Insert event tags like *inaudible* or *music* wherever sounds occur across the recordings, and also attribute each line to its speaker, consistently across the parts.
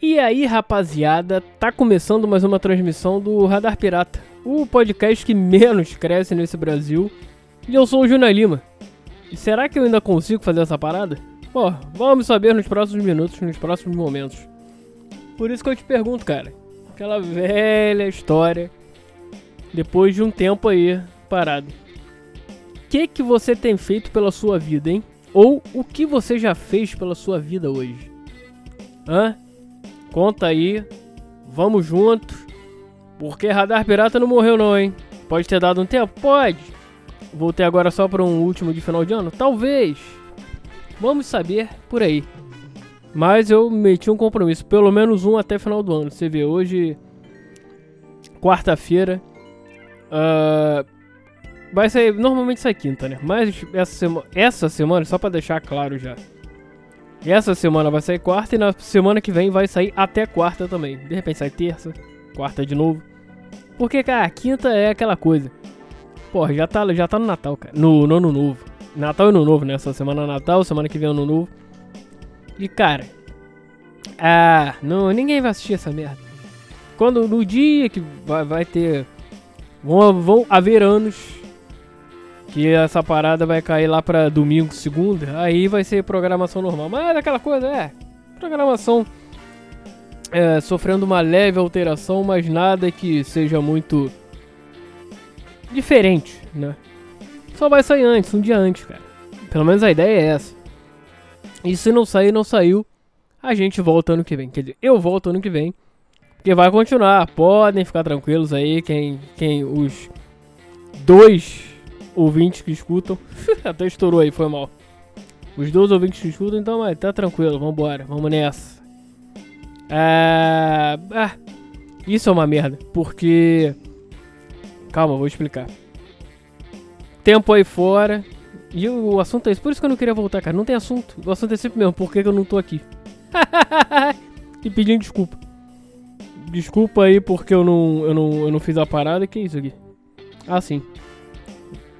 Speaker 1: E aí, rapaziada, tá começando mais uma transmissão do Radar Pirata, o podcast que menos cresce nesse Brasil. E eu sou o Júnior Lima. E será que eu ainda consigo fazer essa parada? Pô, vamos saber nos próximos minutos, nos próximos momentos. Por isso que eu te pergunto, cara. Aquela velha história. Depois de um tempo aí parado. O que que você tem feito pela sua vida, hein? Ou o que você já fez pela sua vida hoje? Hã? Conta aí. Vamos juntos. Porque Radar Pirata não morreu não, hein? Pode ter dado um tempo? Pode. Voltei agora só para um último de final de ano? Talvez. Vamos saber por aí. Mas eu meti um compromisso, pelo menos um até final do ano. Você vê, hoje, quarta-feira, uh, vai sair, normalmente sai quinta, né? Mas essa, sema, essa semana, só pra deixar claro já, essa semana vai sair quarta e na semana que vem vai sair até quarta também. De repente sai terça, quarta de novo. Porque, cara, quinta é aquela coisa. Porra, já tá, já tá no Natal, cara. No, no Ano Novo. Natal e Ano Novo, né? Essa semana é Natal, semana que vem é Ano Novo. E, cara... Ah, não, ninguém vai assistir essa merda. Quando, no dia que vai, vai ter... Vão, vão haver anos que essa parada vai cair lá pra domingo, segunda, aí vai ser programação normal. Mas é aquela coisa, é. Programação é, sofrendo uma leve alteração, mas nada que seja muito diferente, né? Só vai sair antes, um dia antes, cara. Pelo menos a ideia é essa. E se não sair, não saiu, a gente volta ano que vem. Quer dizer, eu volto ano que vem. Porque vai continuar. Podem ficar tranquilos aí, quem, quem os dois ouvintes que escutam. *laughs* Até estourou aí, foi mal. Os dois ouvintes que escutam, então, mas tá tranquilo, vambora, vamos nessa. Ah, ah, isso é uma merda, porque. Calma, vou explicar. Tempo aí fora. E o assunto é isso. Por isso que eu não queria voltar, cara. Não tem assunto. O assunto é sempre mesmo. Por que, que eu não tô aqui? *laughs* e pedindo desculpa. Desculpa aí porque eu não, eu não, eu não fiz a parada. Que isso aqui? Ah, sim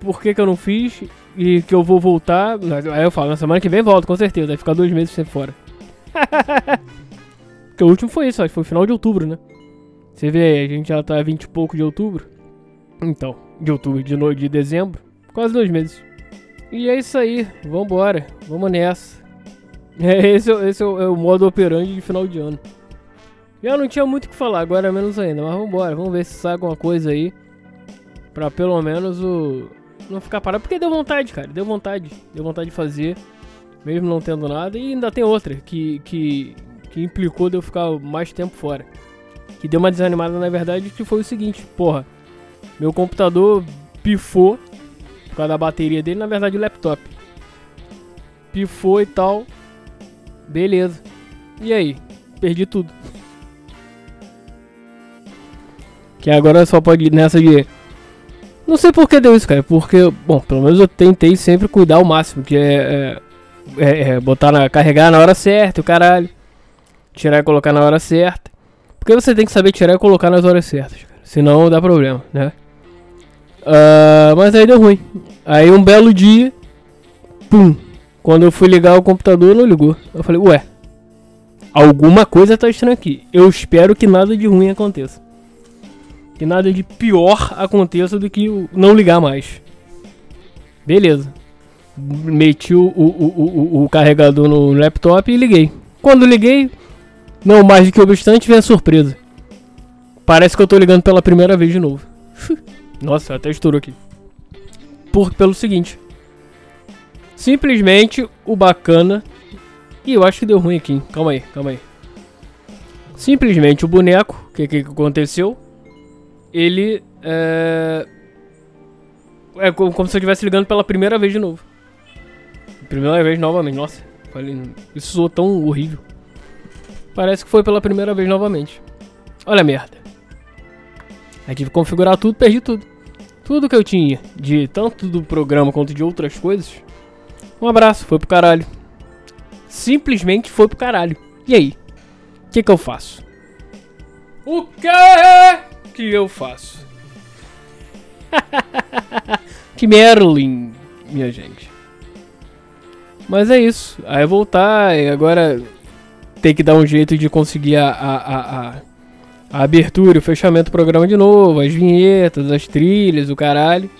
Speaker 1: por que, que eu não fiz e que eu vou voltar. Aí eu falo, na semana que vem volto, com certeza. Vai ficar dois meses sem fora. *laughs* Porque o último foi isso, acho foi final de outubro, né? Você vê aí, a gente já tá 20 e pouco de outubro. Então, de outubro, de, no, de dezembro. Quase dois meses. E é isso aí, vambora, vamos nessa. *laughs* É, esse, esse é, o, é o modo operante de final de ano. Já não tinha muito o que falar, agora menos ainda, mas vambora, vamos ver se sai alguma coisa aí. Pra pelo menos o, não ficar parado, porque deu vontade, cara. Deu vontade. Deu vontade de fazer, mesmo não tendo nada. E ainda tem outra que, que, que implicou de eu ficar mais tempo fora. Que deu uma desanimada, na verdade, que foi o seguinte: porra, meu computador pifou por causa da bateria dele, na verdade, o laptop. Pifou e tal. Beleza. E aí? Perdi tudo. Que agora só pode nessa de não sei por que deu isso, cara. Porque, bom, pelo menos eu tentei sempre cuidar ao máximo, que é, é, é, é botar na. carregar na hora certa, o caralho. Tirar e colocar na hora certa. Porque você tem que saber tirar e colocar nas horas certas, cara. Senão dá problema, né? Uh, mas aí deu ruim. Aí um belo dia, pum. Quando eu fui ligar o computador, não ligou. Eu falei, ué, alguma coisa tá estranha aqui. Eu espero que nada de ruim aconteça que nada de pior aconteça do que não ligar mais. Beleza. Meti o, o, o, o, carregador no laptop e liguei. Quando liguei, não mais do que obstante, vem a surpresa. Parece que eu tô ligando pela primeira vez de novo. *laughs* Nossa, até estourou aqui. Por, pelo seguinte. Simplesmente o bacana. E eu acho que deu ruim aqui. Calma aí, calma aí. Simplesmente o boneco. O que, que aconteceu? Ele é. É como se eu estivesse ligando pela primeira vez de novo. Primeira vez novamente. Nossa, falei, isso soou tão horrível. Parece que foi pela primeira vez novamente. Olha a merda. Aí tive que configurar tudo, perdi tudo. Tudo que eu tinha, de tanto do programa quanto de outras coisas. Um abraço, foi pro caralho. Simplesmente foi pro caralho. E aí? O que que eu faço? O quê? Que eu faço? *laughs* que Merlin, minha gente. Mas é isso. Aí voltar e agora ter que dar um jeito de conseguir a, a, a, a, abertura, o fechamento do programa de novo, as vinhetas, as trilhas, o caralho.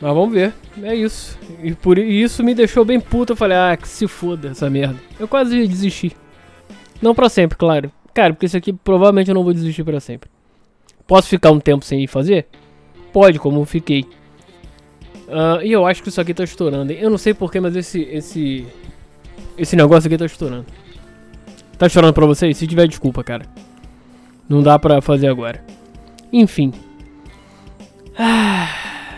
Speaker 1: Mas vamos ver, é isso. E por isso me deixou bem puto. Eu falei, ah, que se foda essa merda. Eu quase desisti. Não pra sempre, claro. Cara, porque isso aqui provavelmente eu não vou desistir pra sempre. Posso ficar um tempo sem fazer? Pode, como eu fiquei. Uh, e eu acho que isso aqui tá estourando. Hein? Eu não sei porquê, mas esse, esse. Esse negócio aqui tá estourando. Tá estourando pra vocês? Se tiver, desculpa, cara. Não dá pra fazer agora. Enfim. Ah,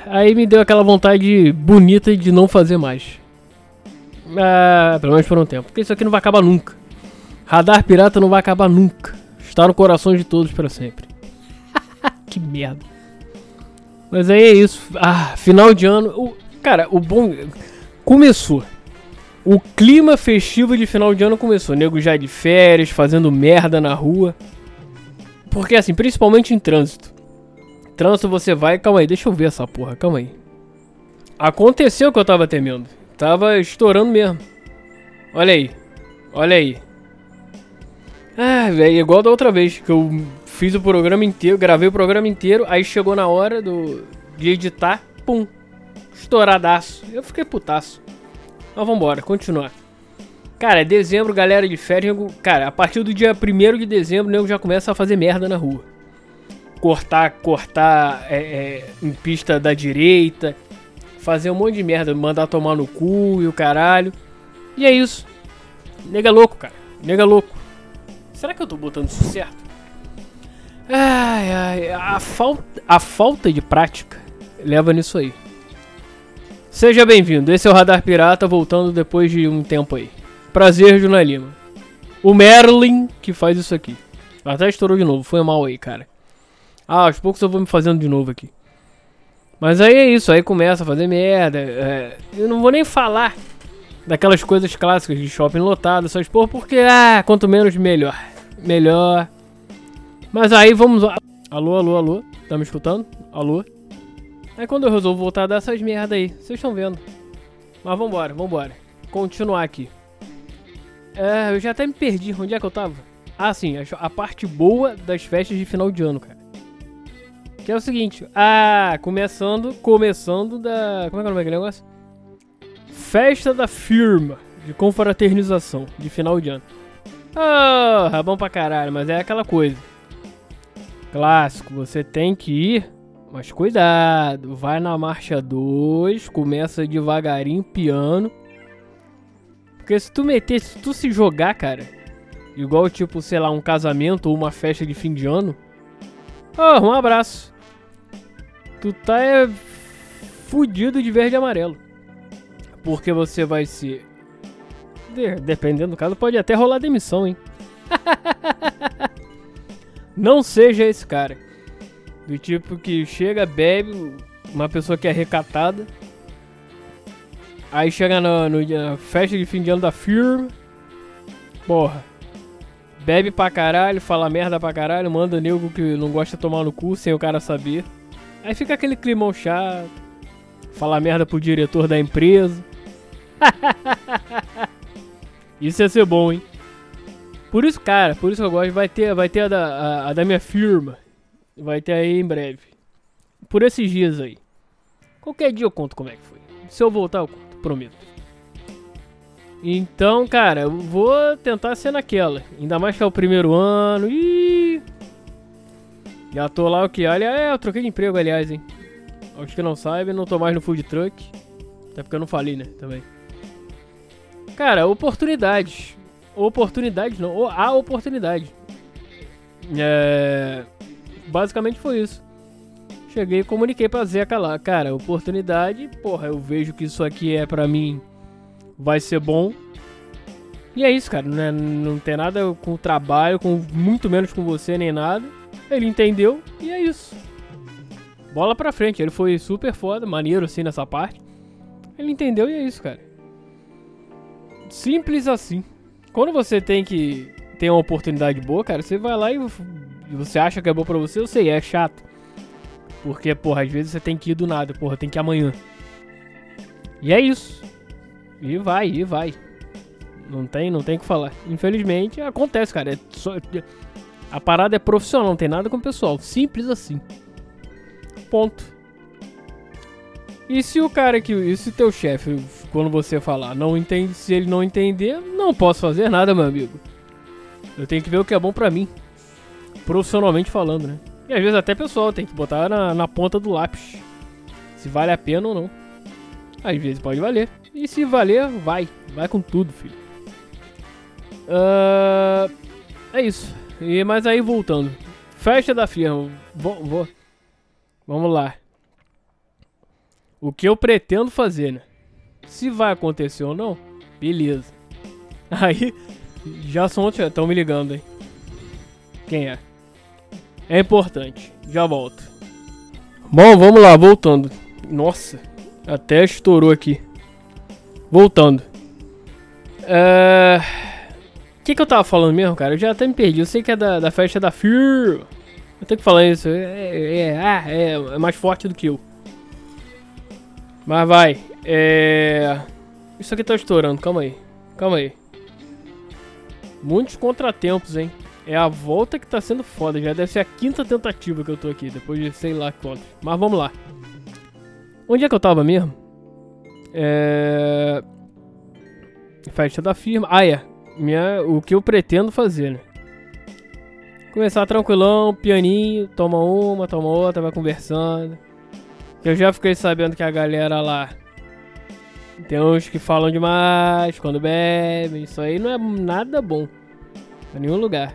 Speaker 1: aí me deu aquela vontade bonita de não fazer mais. Ah, pelo menos por um tempo. Porque isso aqui não vai acabar nunca. Radar pirata não vai acabar nunca. Está no coração de todos para sempre. Que merda. Mas aí é isso. Ah, final de ano. O, cara, o bom. Começou. O clima festivo de final de ano começou. Nego já de férias, fazendo merda na rua. Porque assim, principalmente em trânsito. Trânsito você vai. Calma aí, deixa eu ver essa porra, calma aí. Aconteceu o que eu tava temendo. Tava estourando mesmo. Olha aí. Olha aí. Ah, velho, igual da outra vez que eu fiz o programa inteiro, gravei o programa inteiro, aí chegou na hora do, de editar, pum, estouradaço. Eu fiquei putaço. Mas vambora, continuar. Cara, é dezembro, galera de férias, cara, a partir do dia 1 de dezembro, o nego já começa a fazer merda na rua. Cortar, cortar é, é, em pista da direita, fazer um monte de merda, mandar tomar no cu e o caralho. E é isso. Nega louco, cara. Nega louco. Será que eu tô botando isso certo? Ai, ai, a falta, a falta de prática leva nisso aí. Seja bem-vindo, esse é o Radar Pirata voltando depois de um tempo aí. Prazer, Juna Lima. O Merlin que faz isso aqui. Até estourou de novo, foi mal aí, cara. Ah, aos poucos eu vou me fazendo de novo aqui. Mas aí é isso, aí começa a fazer merda. É, eu não vou nem falar daquelas coisas clássicas de shopping lotado, essas porra, porque, ah, quanto menos melhor. Melhor. Mas aí vamos. Alô, alô, alô. Tá me escutando? Alô? Aí quando eu resolvo voltar dessas merda aí, vocês estão vendo. Mas vambora, vambora. Continuar aqui. É, eu já até me perdi. Onde é que eu tava? Ah, sim, a parte boa das festas de final de ano, cara. Que é o seguinte. Ah, começando, começando da... Como é que é o nome daquele negócio? Festa da firma de confraternização de final de ano. Ah, oh, é bom pra caralho, mas é aquela coisa. Clássico, você tem que ir, mas cuidado, vai na marcha 2, começa devagarinho, piano. Porque se tu meter, se tu se jogar, cara, igual tipo, sei lá, um casamento ou uma festa de fim de ano, oh, um abraço. Tu tá é, fudido de verde e amarelo. Porque você vai ser. Dependendo do caso, pode até rolar demissão, hein? *laughs* Não seja esse cara. Do tipo que chega, bebe, uma pessoa que é recatada. Aí chega no, no, na festa de fim de ano da firma. Porra. Bebe pra caralho, fala merda pra caralho, manda nego que não gosta de tomar no cu sem o cara saber. Aí fica aquele climão chato. Fala merda pro diretor da empresa. *laughs* Isso ia ser bom, hein? Por isso, cara, por isso que eu gosto. Vai ter, vai ter a da, a, a da minha firma. Vai ter aí em breve. Por esses dias aí. Qualquer dia eu conto como é que foi. Se eu voltar, eu conto, prometo. Então, cara, eu vou tentar ser naquela. Ainda mais que é o primeiro ano. Ih! Já tô lá o que? Olha, é, eu troquei de emprego, aliás, hein? Acho que não sabe, não tô mais no food truck. Até porque eu não falei, né? Também. Cara, oportunidades oportunidade, não, a oportunidade. É, basicamente foi isso. Cheguei e comuniquei pra Zeca lá, cara, oportunidade, porra, eu vejo que isso aqui é pra mim, vai ser bom. E é isso, cara, não, é, não tem nada com o trabalho, com muito menos com você, nem nada. Ele entendeu e é isso. Bola pra frente, ele foi super foda, maneiro assim nessa parte. Ele entendeu e é isso, cara. Simples assim. Quando você tem que ter uma oportunidade boa, cara, você vai lá e você acha que é bom pra você, eu sei, é chato. Porque, porra, às vezes você tem que ir do nada, porra, tem que ir amanhã. E é isso. E vai, e vai. Não tem, não tem o que falar. Infelizmente, acontece, cara. É só, a parada é profissional, não tem nada com o pessoal. Simples assim. Ponto. E se o cara que. E se teu chefe, quando você falar, não entende, se ele não entender, não posso fazer nada, meu amigo. Eu tenho que ver o que é bom pra mim. Profissionalmente falando, né? E às vezes até pessoal tem que botar na, na ponta do lápis. Se vale a pena ou não. Às vezes pode valer. E se valer, vai. Vai com tudo, filho. Uh, é isso. E, mas aí voltando. Festa da firma. Vou, vou. Vamos lá. O que eu pretendo fazer, né? Se vai acontecer ou não, beleza. *laughs* Aí, já são outros. Estão me ligando, hein? Quem é? É importante. Já volto. Bom, vamos lá, voltando. Nossa, até estourou aqui. Voltando. É... O que, que eu tava falando mesmo, cara? Eu já até me perdi. Eu sei que é da, da festa da FIR. Eu tenho que falar isso. É, é, é, ah, é, é mais forte do que eu. Mas vai. É. Isso aqui tá estourando. Calma aí. Calma aí. Muitos contratempos, hein? É a volta que tá sendo foda. Já deve ser a quinta tentativa que eu tô aqui. Depois de sei lá quantos. Mas vamos lá. Onde é que eu tava mesmo? É. Festa da firma. Ah, é. Minha, o que eu pretendo fazer, né? Começar tranquilão, pianinho, toma uma, toma outra, vai conversando. Eu já fiquei sabendo que a galera lá tem uns que falam demais quando bebem. Isso aí não é nada bom. Em nenhum lugar.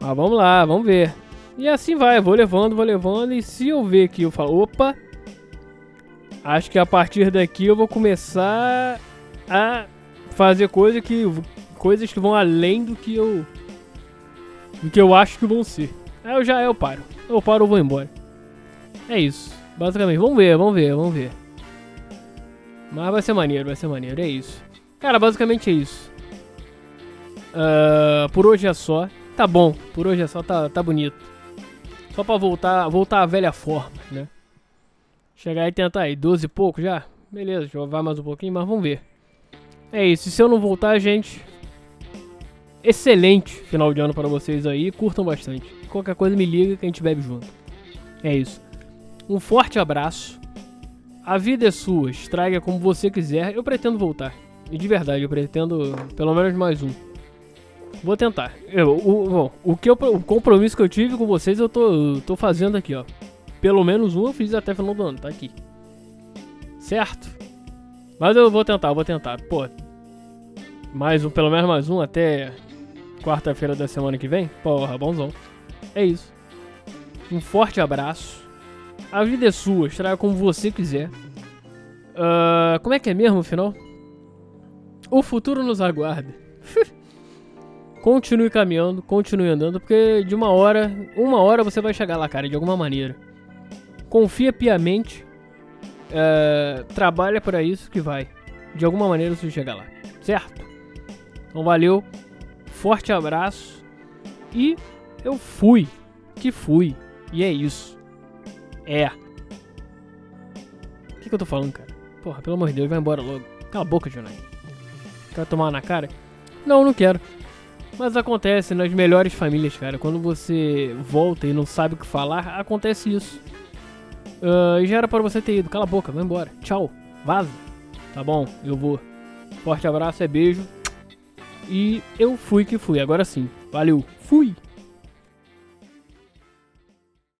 Speaker 1: Mas vamos lá, vamos ver. E assim vai, vou levando, vou levando. E se eu ver que eu falo, opa, acho que a partir daqui eu vou começar a fazer coisa que, coisas que vão além do que eu do que eu acho que vão ser. Aí eu já eu paro. Eu paro ou vou embora. É isso. Basicamente, vamos ver, vamos ver, vamos ver. Mas vai ser maneiro, vai ser maneiro, é isso. Cara, basicamente é isso. Uh, por hoje é só. Tá bom, por hoje é só, tá, tá bonito. Só pra voltar, voltar à velha forma, né? Chegar e tentar aí, 12 e pouco já? Beleza, vai mais um pouquinho, mas vamos ver. É isso, se eu não voltar, gente, excelente final de ano para vocês aí. Curtam bastante. Qualquer coisa me liga que a gente bebe junto. É isso. Um forte abraço. A vida é sua, estraga como você quiser. Eu pretendo voltar. E de verdade, eu pretendo pelo menos mais um. Vou tentar. Eu, o, bom, o, que eu, o compromisso que eu tive com vocês eu tô, tô fazendo aqui, ó. Pelo menos um eu fiz até final do ano, tá aqui. Certo? Mas eu vou tentar, eu vou tentar. Pô, mais um, pelo menos mais um até quarta-feira da semana que vem? Porra, bonzão. É isso. Um forte abraço. A vida é sua, estraga como você quiser. Uh, como é que é mesmo, final? O futuro nos aguarda. *laughs* continue caminhando, continue andando, porque de uma hora, uma hora você vai chegar lá, cara, de alguma maneira. Confia piamente, uh, trabalha para isso que vai. De alguma maneira você chegar lá, certo? Então valeu, forte abraço e eu fui, que fui, e é isso. É. O que, que eu tô falando, cara? Porra, pelo amor de Deus, vai embora logo. Cala a boca, Junai. Quer tomar na cara? Não, não quero. Mas acontece nas melhores famílias, cara. Quando você volta e não sabe o que falar, acontece isso. Uh, já era para você ter ido. Cala a boca, vai embora. Tchau. Vaza. Tá bom, eu vou. Forte abraço, é beijo. E eu fui que fui, agora sim. Valeu, fui!